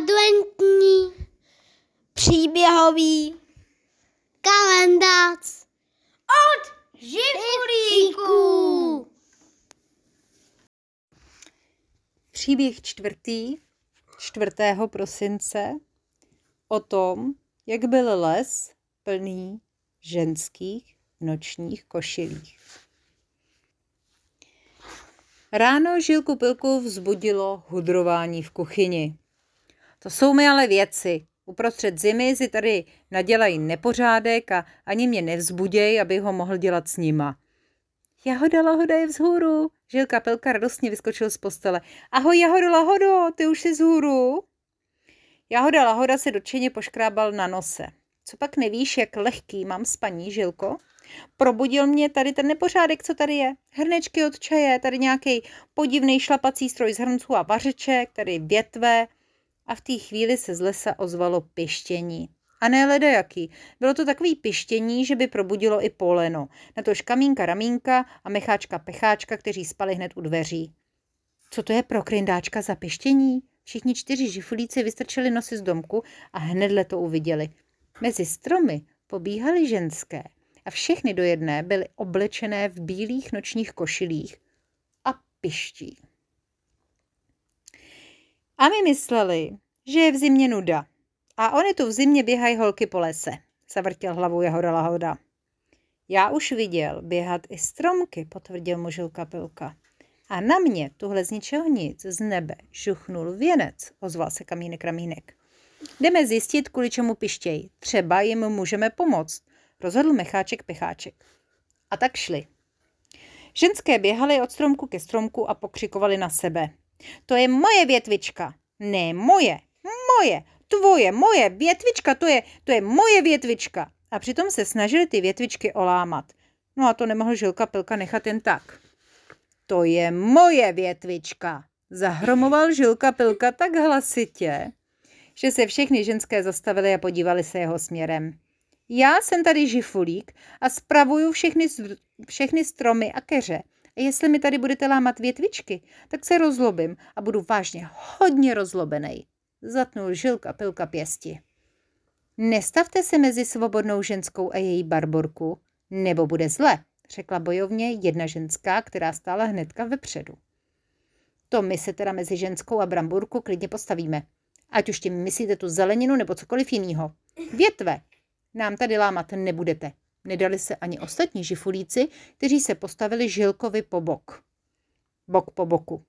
adventní příběhový kalendář od Živulíků. Příběh čtvrtý, 4. prosince, o tom, jak byl les plný ženských nočních košilích. Ráno Žilku Pilku vzbudilo hudrování v kuchyni. To jsou mi ale věci. Uprostřed zimy si tady nadělají nepořádek a ani mě nevzbuděj, aby ho mohl dělat s nima. Jahoda Lahoda je vzhůru. Žilka Pilka radostně vyskočil z postele. Ahoj Jahodo Lahodo, ty už jsi vzhůru? Jahoda Lahoda se dočeně poškrábal na nose. Co pak nevíš, jak lehký mám spaní, Žilko? Probudil mě tady ten nepořádek, co tady je. Hrnečky od čaje, tady nějaký podivný šlapací stroj z hrnců a vařeček, tady větve. A v té chvíli se z lesa ozvalo pištění. A ne ledajaký. Bylo to takový pištění, že by probudilo i poleno. Na tož kamínka ramínka a mecháčka pecháčka, kteří spali hned u dveří. Co to je pro kryndáčka za pištění? Všichni čtyři žifulíci vystrčili nosy z domku a hnedle to uviděli. Mezi stromy pobíhaly ženské a všechny do jedné byly oblečené v bílých nočních košilích a piští. A my mysleli, že je v zimě nuda. A oni tu v zimě běhají holky po lese, zavrtěl hlavou Jahoda Lahoda. Já už viděl běhat i stromky, potvrdil mu Žilka Pilka. A na mě tuhle z ničeho nic z nebe žuchnul věnec, ozval se Kamínek Ramínek. Jdeme zjistit, kvůli čemu pištěj. Třeba jim můžeme pomoct, rozhodl Mecháček Pecháček. A tak šli. Ženské běhaly od stromku ke stromku a pokřikovali na sebe. To je moje větvička. Ne, moje, moje, tvoje, moje větvička, to je, to je moje větvička. A přitom se snažili ty větvičky olámat. No a to nemohl Žilka Pilka nechat jen tak. To je moje větvička, zahromoval Žilka Pilka tak hlasitě, že se všechny ženské zastavily a podívali se jeho směrem. Já jsem tady žifulík a spravuju všechny, všechny stromy a keře. Jestli mi tady budete lámat větvičky, tak se rozlobím a budu vážně hodně rozlobený. Zatnul žilka pilka pěsti. Nestavte se mezi svobodnou ženskou a její barborku, nebo bude zle, řekla bojovně jedna ženská, která stála hnedka vepředu. To my se teda mezi ženskou a bramburku klidně postavíme. Ať už tím myslíte tu zeleninu nebo cokoliv jiného. Větve nám tady lámat nebudete. Nedali se ani ostatní žifulíci, kteří se postavili Žilkovi po bok. Bok po boku.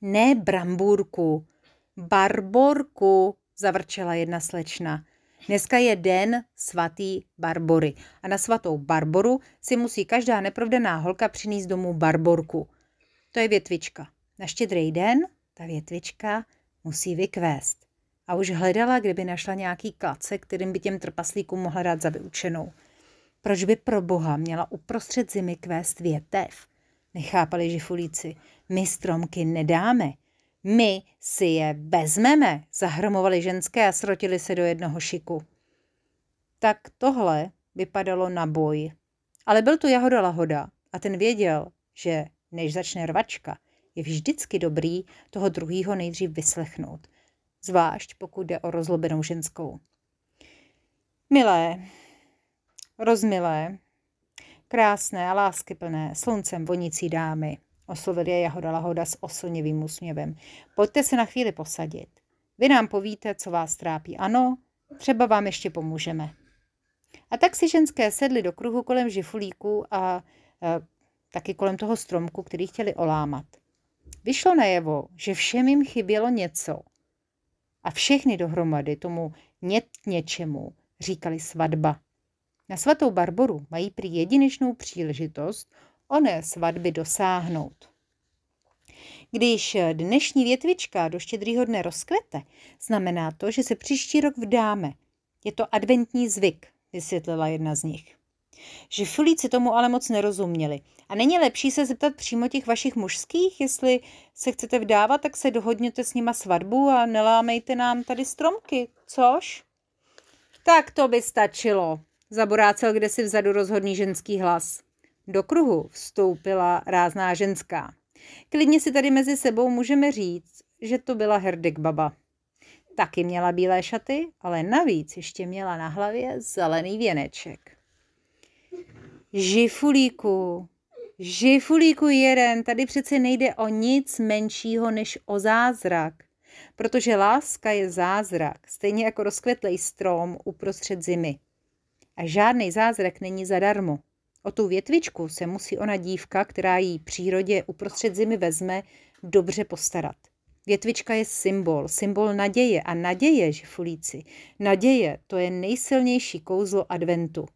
Ne brambůrku, barborku, zavrčela jedna slečna. Dneska je den svatý Barbory a na svatou Barboru si musí každá neprovdaná holka přinést domů barborku. To je větvička. Na štědrý den ta větvička musí vykvést. A už hledala, kdyby našla nějaký klace, kterým by těm trpaslíkům mohla dát za vyučenou. Proč by pro boha měla uprostřed zimy kvést větev? Nechápali žifulíci. My stromky nedáme. My si je vezmeme, zahromovali ženské a srotili se do jednoho šiku. Tak tohle vypadalo na boj. Ale byl tu Jahoda Lahoda a ten věděl, že než začne rvačka, je vždycky dobrý toho druhýho nejdřív vyslechnout. Zvlášť pokud jde o rozlobenou ženskou. Milé, rozmilé, krásné a láskyplné, sluncem vonící dámy, oslovil je Jahoda Lahoda s oslnivým úsměvem. Pojďte se na chvíli posadit. Vy nám povíte, co vás trápí. Ano, třeba vám ještě pomůžeme. A tak si ženské sedly do kruhu kolem žifulíků a, a taky kolem toho stromku, který chtěli olámat. Vyšlo najevo, že všem jim chybělo něco. A všechny dohromady tomu nět něčemu říkali svatba. Na svatou Barboru mají prý jedinečnou příležitost oné svatby dosáhnout. Když dnešní větvička do štědrýho dne rozkvete, znamená to, že se příští rok vdáme. Je to adventní zvyk, vysvětlila jedna z nich. Žifulíci tomu ale moc nerozuměli. A není lepší se zeptat přímo těch vašich mužských, jestli se chcete vdávat, tak se dohodněte s nima svatbu a nelámejte nám tady stromky, což? Tak to by stačilo, zaborácel kde si vzadu rozhodný ženský hlas. Do kruhu vstoupila rázná ženská. Klidně si tady mezi sebou můžeme říct, že to byla Herdek baba. taky měla bílé šaty, ale navíc ještě měla na hlavě zelený věneček. Žifulíku, žifulíku jeden, tady přece nejde o nic menšího než o zázrak. Protože láska je zázrak, stejně jako rozkvetlej strom uprostřed zimy. A žádný zázrak není zadarmo. O tu větvičku se musí ona dívka, která jí přírodě uprostřed zimy vezme, dobře postarat. Větvička je symbol, symbol naděje a naděje, žifulíci. Naděje, to je nejsilnější kouzlo adventu.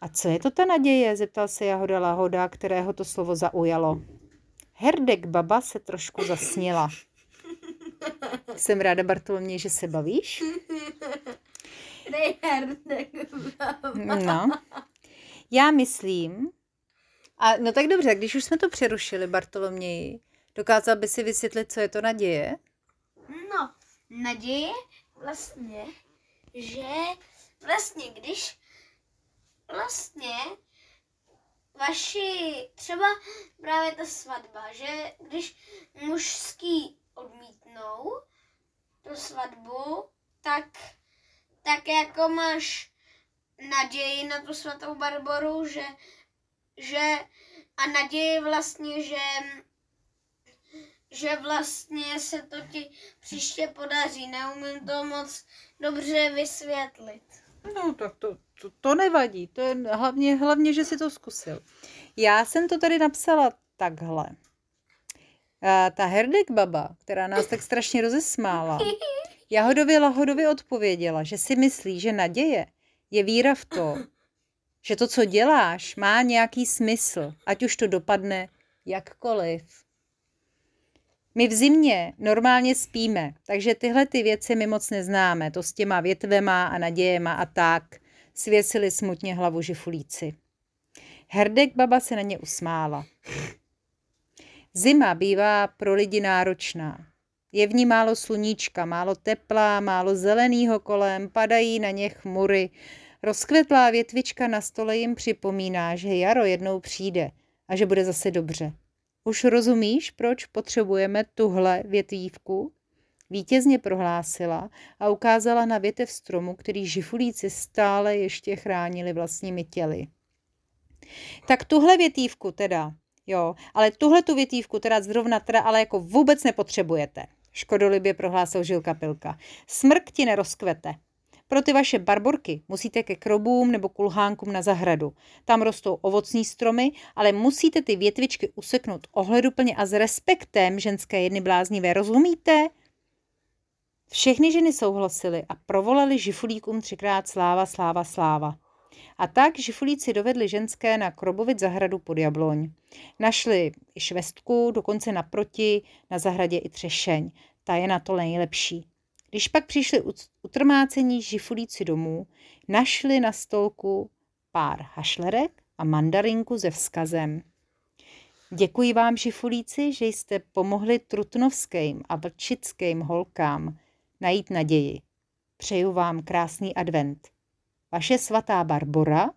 A co je to ta naděje? zeptal se Jahoda Lahoda, kterého to slovo zaujalo. Herdek baba se trošku zasněla. Jsem ráda, Bartolomě, že se bavíš. No. Já myslím, a no tak dobře, když už jsme to přerušili, Bartoloměji, dokázal by si vysvětlit, co je to naděje? No, naděje vlastně, že vlastně když vlastně vaši, třeba právě ta svatba, že když mužský odmítnou tu svatbu, tak, tak jako máš naději na tu svatou Barboru, že, že a naději vlastně, že že vlastně se to ti příště podaří. Neumím to moc dobře vysvětlit. No tak to, to, to nevadí, to je hlavně, hlavně, že si to zkusil. Já jsem to tady napsala takhle. A ta Herdek baba, která nás tak strašně rozesmála, Jahodovi Lahodovi odpověděla, že si myslí, že naděje je víra v to, že to, co děláš, má nějaký smysl, ať už to dopadne jakkoliv. My v zimě normálně spíme, takže tyhle ty věci my moc neznáme. To s těma větvema a nadějema a tak. Svěsili smutně hlavu žifulíci. Herdek baba se na ně usmála. Zima bývá pro lidi náročná. Je v ní málo sluníčka, málo tepla, málo zeleného kolem, padají na ně chmury. Rozkvetlá větvička na stole jim připomíná, že jaro jednou přijde a že bude zase dobře. Už rozumíš, proč potřebujeme tuhle větvívku? Vítězně prohlásila a ukázala na větev stromu, který žifulíci stále ještě chránili vlastními těly. Tak tuhle větívku teda, jo, ale tuhle tu větívku teda zrovna teda ale jako vůbec nepotřebujete. Škodolibě prohlásil Žilka Pilka. Smrk ti nerozkvete. Pro ty vaše barborky musíte ke krobům nebo kulhánkům na zahradu. Tam rostou ovocní stromy, ale musíte ty větvičky useknout ohleduplně a s respektem ženské jedny bláznivé, rozumíte? Všechny ženy souhlasily a provolali žifulíkům třikrát sláva, sláva, sláva. A tak žifulíci dovedli ženské na Krobovit zahradu pod Jabloň. Našli i švestku, dokonce naproti, na zahradě i třešeň. Ta je na to nejlepší. Když pak přišli utrmácení žifulíci domů, našli na stolku pár hašlerek a mandarinku se vzkazem. Děkuji vám, žifulíci, že jste pomohli trutnovským a vlčickým holkám najít naději. Přeju vám krásný advent. Vaše svatá Barbora,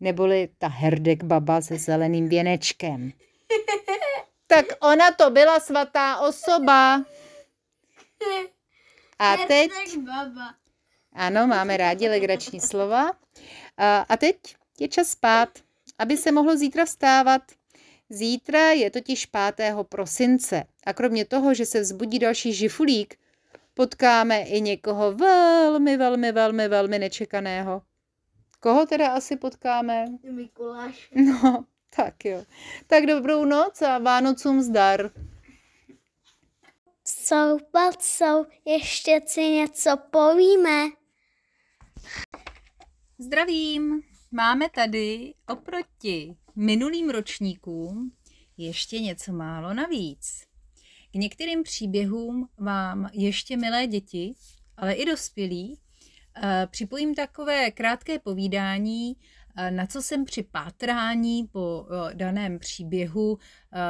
neboli ta herdek baba se zeleným věnečkem. Tak ona to byla svatá osoba. A teď... Ano, máme rádi legrační slova. A, a teď je čas spát, aby se mohlo zítra vstávat. Zítra je totiž 5. prosince a kromě toho, že se vzbudí další žifulík, potkáme i někoho velmi, velmi, velmi, velmi nečekaného. Koho teda asi potkáme? Mikuláš. No, tak jo. Tak dobrou noc a Vánocům zdar. Jsou, jsou, ještě si něco povíme. Zdravím! Máme tady oproti minulým ročníkům ještě něco málo navíc. Některým příběhům vám ještě milé děti, ale i dospělí, eh, připojím takové krátké povídání, eh, na co jsem při pátrání po eh, daném příběhu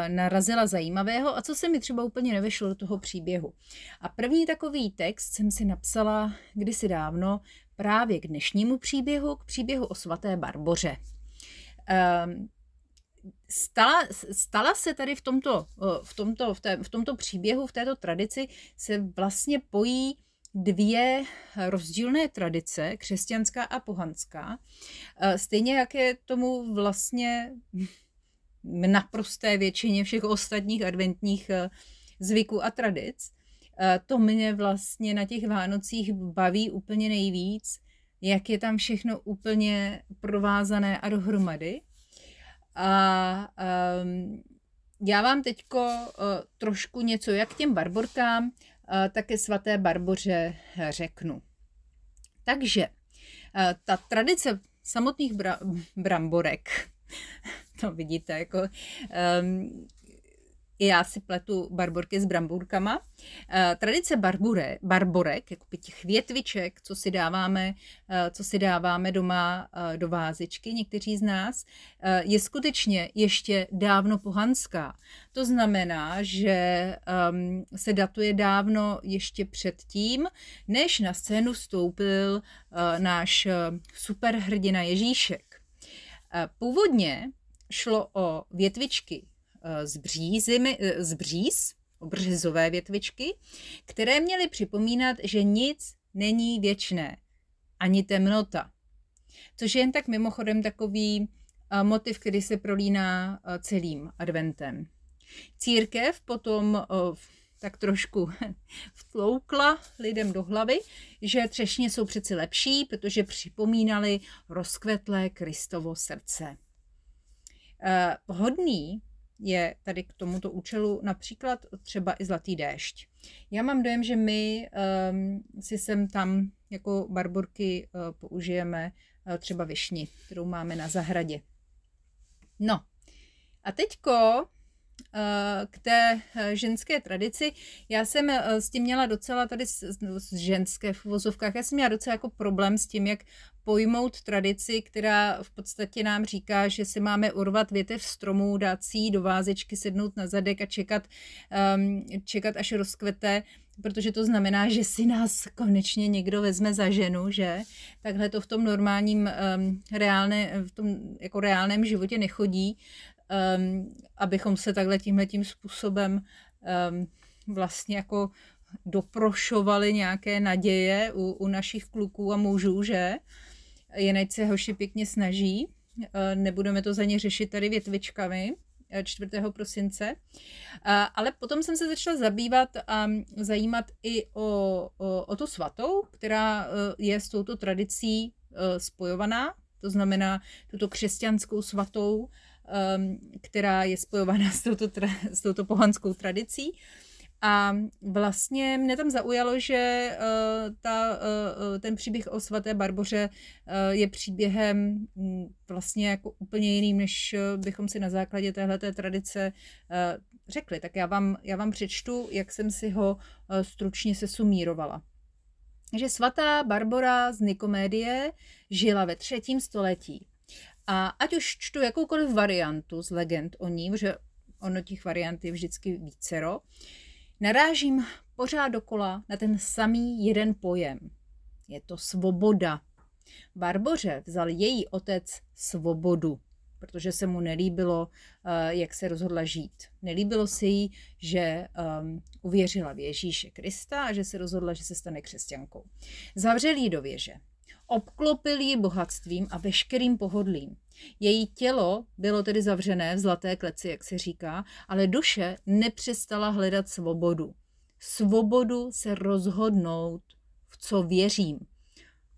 narazila zajímavého a co se mi třeba úplně nevešlo do toho příběhu. A první takový text jsem si napsala kdysi dávno právě k dnešnímu příběhu, k příběhu o svaté Barboře. Stala, stala se tady v tomto, v, tomto, v, té, v tomto příběhu, v této tradici, se vlastně pojí dvě rozdílné tradice, křesťanská a pohanská. Stejně jak je tomu vlastně naprosté většině všech ostatních adventních zvyků a tradic. To mě vlastně na těch Vánocích baví úplně nejvíc, jak je tam všechno úplně provázané a dohromady. A um, já vám teďko uh, trošku něco jak těm barborkám, uh, tak ke svaté Barboře řeknu. Takže uh, ta tradice samotných bra- bramborek, to vidíte, jako um, i já si pletu barborky s bramburkama. Eh, tradice barbure, barborek, jako těch větviček, co si dáváme, eh, co si dáváme doma eh, do vázičky, někteří z nás, je skutečně ještě dávno pohanská. To znamená, že ehm, se datuje dávno ještě předtím, než na scénu vstoupil náš superhrdina Ježíšek. Původně šlo o větvičky z, břízy, eh, z bříz, obřezové větvičky, které měly připomínat, že nic není věčné, ani temnota. Což je jen tak mimochodem takový eh, motiv, který se prolíná celým adventem. Církev potom tak trošku vtloukla lidem do hlavy, že třešně jsou přeci lepší, protože připomínali rozkvetlé Kristovo srdce. Hodný je tady k tomuto účelu například třeba i zlatý déšť. Já mám dojem, že my um, si sem tam jako barborky uh, použijeme uh, třeba višni, kterou máme na zahradě. No a teďko k té ženské tradici. Já jsem s tím měla docela tady z ženské v uvozovkách, já jsem měla docela jako problém s tím, jak pojmout tradici, která v podstatě nám říká, že si máme urvat větev stromů, dát si ji do vázečky, sednout na zadek a čekat, um, čekat až rozkvete, protože to znamená, že si nás konečně někdo vezme za ženu, že? Takhle to v tom normálním, um, reálné, v tom jako reálném životě nechodí, um, abychom se takhle tímhle tím způsobem um, vlastně jako doprošovali nějaké naděje u, u našich kluků a mužů, že? Jen ať se hoši pěkně snaží. Eh, nebudeme to za ně řešit tady větvičkami 4. Eh, prosince. Eh, ale potom jsem se začala zabývat a zajímat i o, o, o tu svatou, která je s touto tradicí spojovaná, to znamená tuto křesťanskou svatou, která je spojovaná s touto, s touto pohanskou tradicí. A vlastně mě tam zaujalo, že uh, ta, uh, ten příběh o svaté Barboře je příběhem um, vlastně jako úplně jiným, než bychom si na základě téhle tradice řekli. Tak já vám, já vám přečtu, jak jsem si ho stručně se sumírovala. Že svatá Barbora z Nikomédie žila ve třetím století. A ať už čtu jakoukoliv variantu z legend o ní, že ono těch variant je vždycky vícero, uh, Narážím pořád dokola na ten samý jeden pojem. Je to svoboda. Barboře vzal její otec svobodu, protože se mu nelíbilo, eh, jak se rozhodla žít. Nelíbilo se jí, že um, uvěřila v Ježíše Krista a že se rozhodla, že se stane křesťankou. Zavřel jí do věže. Obklopil ji bohatstvím a veškerým pohodlím. Její tělo bylo tedy zavřené v zlaté kleci, jak se říká, ale duše nepřestala hledat svobodu. Svobodu se rozhodnout, v co věřím,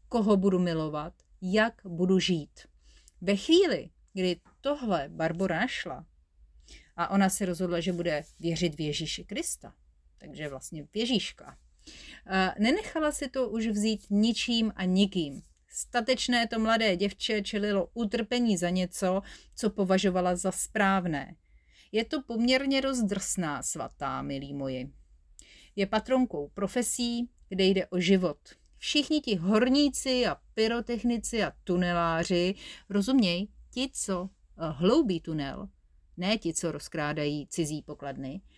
koho budu milovat, jak budu žít. Ve chvíli, kdy tohle Barbora našla a ona se rozhodla, že bude věřit v Ježíši Krista, takže vlastně v Ježíška, nenechala si to už vzít ničím a nikým. Statečné to mladé děvče čelilo utrpení za něco, co považovala za správné. Je to poměrně dost drsná svatá, milí moji. Je patronkou profesí, kde jde o život. Všichni ti horníci a pyrotechnici a tuneláři, rozuměj, ti, co eh, hloubí tunel, ne ti, co rozkrádají cizí pokladny, eh,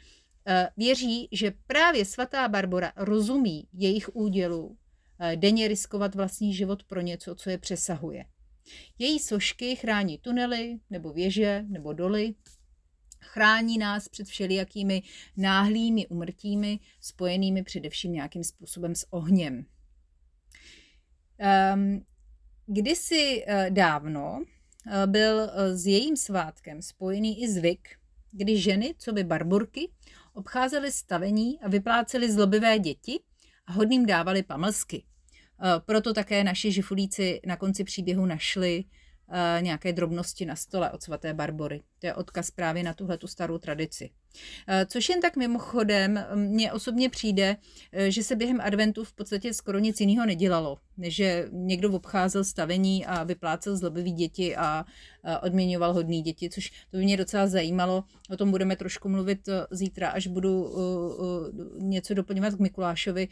věří, že právě svatá Barbora rozumí jejich údělu Eh, denně riskovat vlastní život pro něco, co je přesahuje. Její sošky chrání tunely, nebo věže, nebo doly. Chrání nás před všelijakými náhlými umrtími, spojenými především nějakým způsobem s ohněm. Um, kdysi uh, dávno byl s jejím svátkem spojený i zvyk, kdy ženy, co by barborky, obcházely stavení a vyplácely zlobivé děti a hodným dávali pamlsky. Proto také naši žifulíci na konci příběhu našli nějaké drobnosti na stole od svaté Barbory. To je odkaz právě na tuhle starou tradici. Eh, což jen tak mimochodem, mně osobně přijde, eh, že se během adventu v podstatě skoro nic jiného nedělalo, než že někdo obcházel stavení a vyplácel zlobivý děti a odměňoval hodný děti, což to by mě docela zajímalo. O tom budeme trošku mluvit eh, zítra, až budu něco doplňovat k Mikulášovi,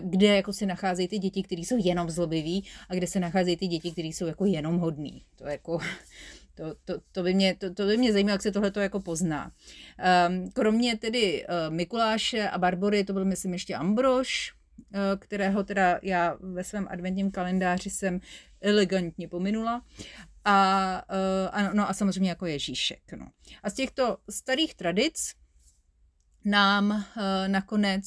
kde jako se nacházejí ty děti, které jsou jenom zlobiví a kde se nacházejí ty děti, které jsou jako jenom hodný. To jako to, to, to, by mě, to, to by mě zajímalo, jak se tohle jako pozná. Um, kromě tedy uh, Mikuláše a Barbory, to byl myslím ještě Ambrož, uh, kterého teda já ve svém adventním kalendáři jsem elegantně pominula. A, uh, a, no a samozřejmě jako Ježíšek. No. A z těchto starých tradic nám uh, nakonec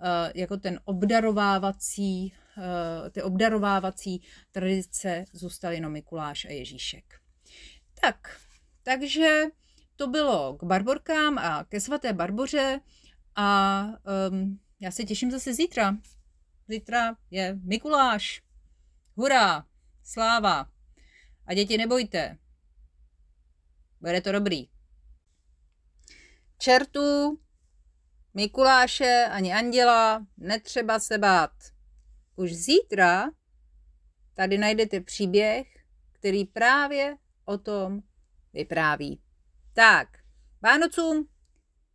uh, jako ten obdarovávací, uh, ty obdarovávací tradice zůstaly jenom Mikuláš a Ježíšek. Tak, takže to bylo k Barborkám a ke svaté Barboře a um, já se těším zase zítra. Zítra je Mikuláš. Hurá, sláva. A děti nebojte. Bude to dobrý. Čertu, Mikuláše ani Anděla netřeba se bát. Už zítra tady najdete příběh, který právě o tom vypráví. Tak, Vánocům,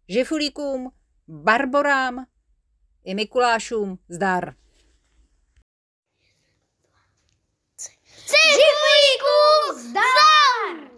Žifulíkům, Barborám i Mikulášům zdar. Žifulíkům zdar!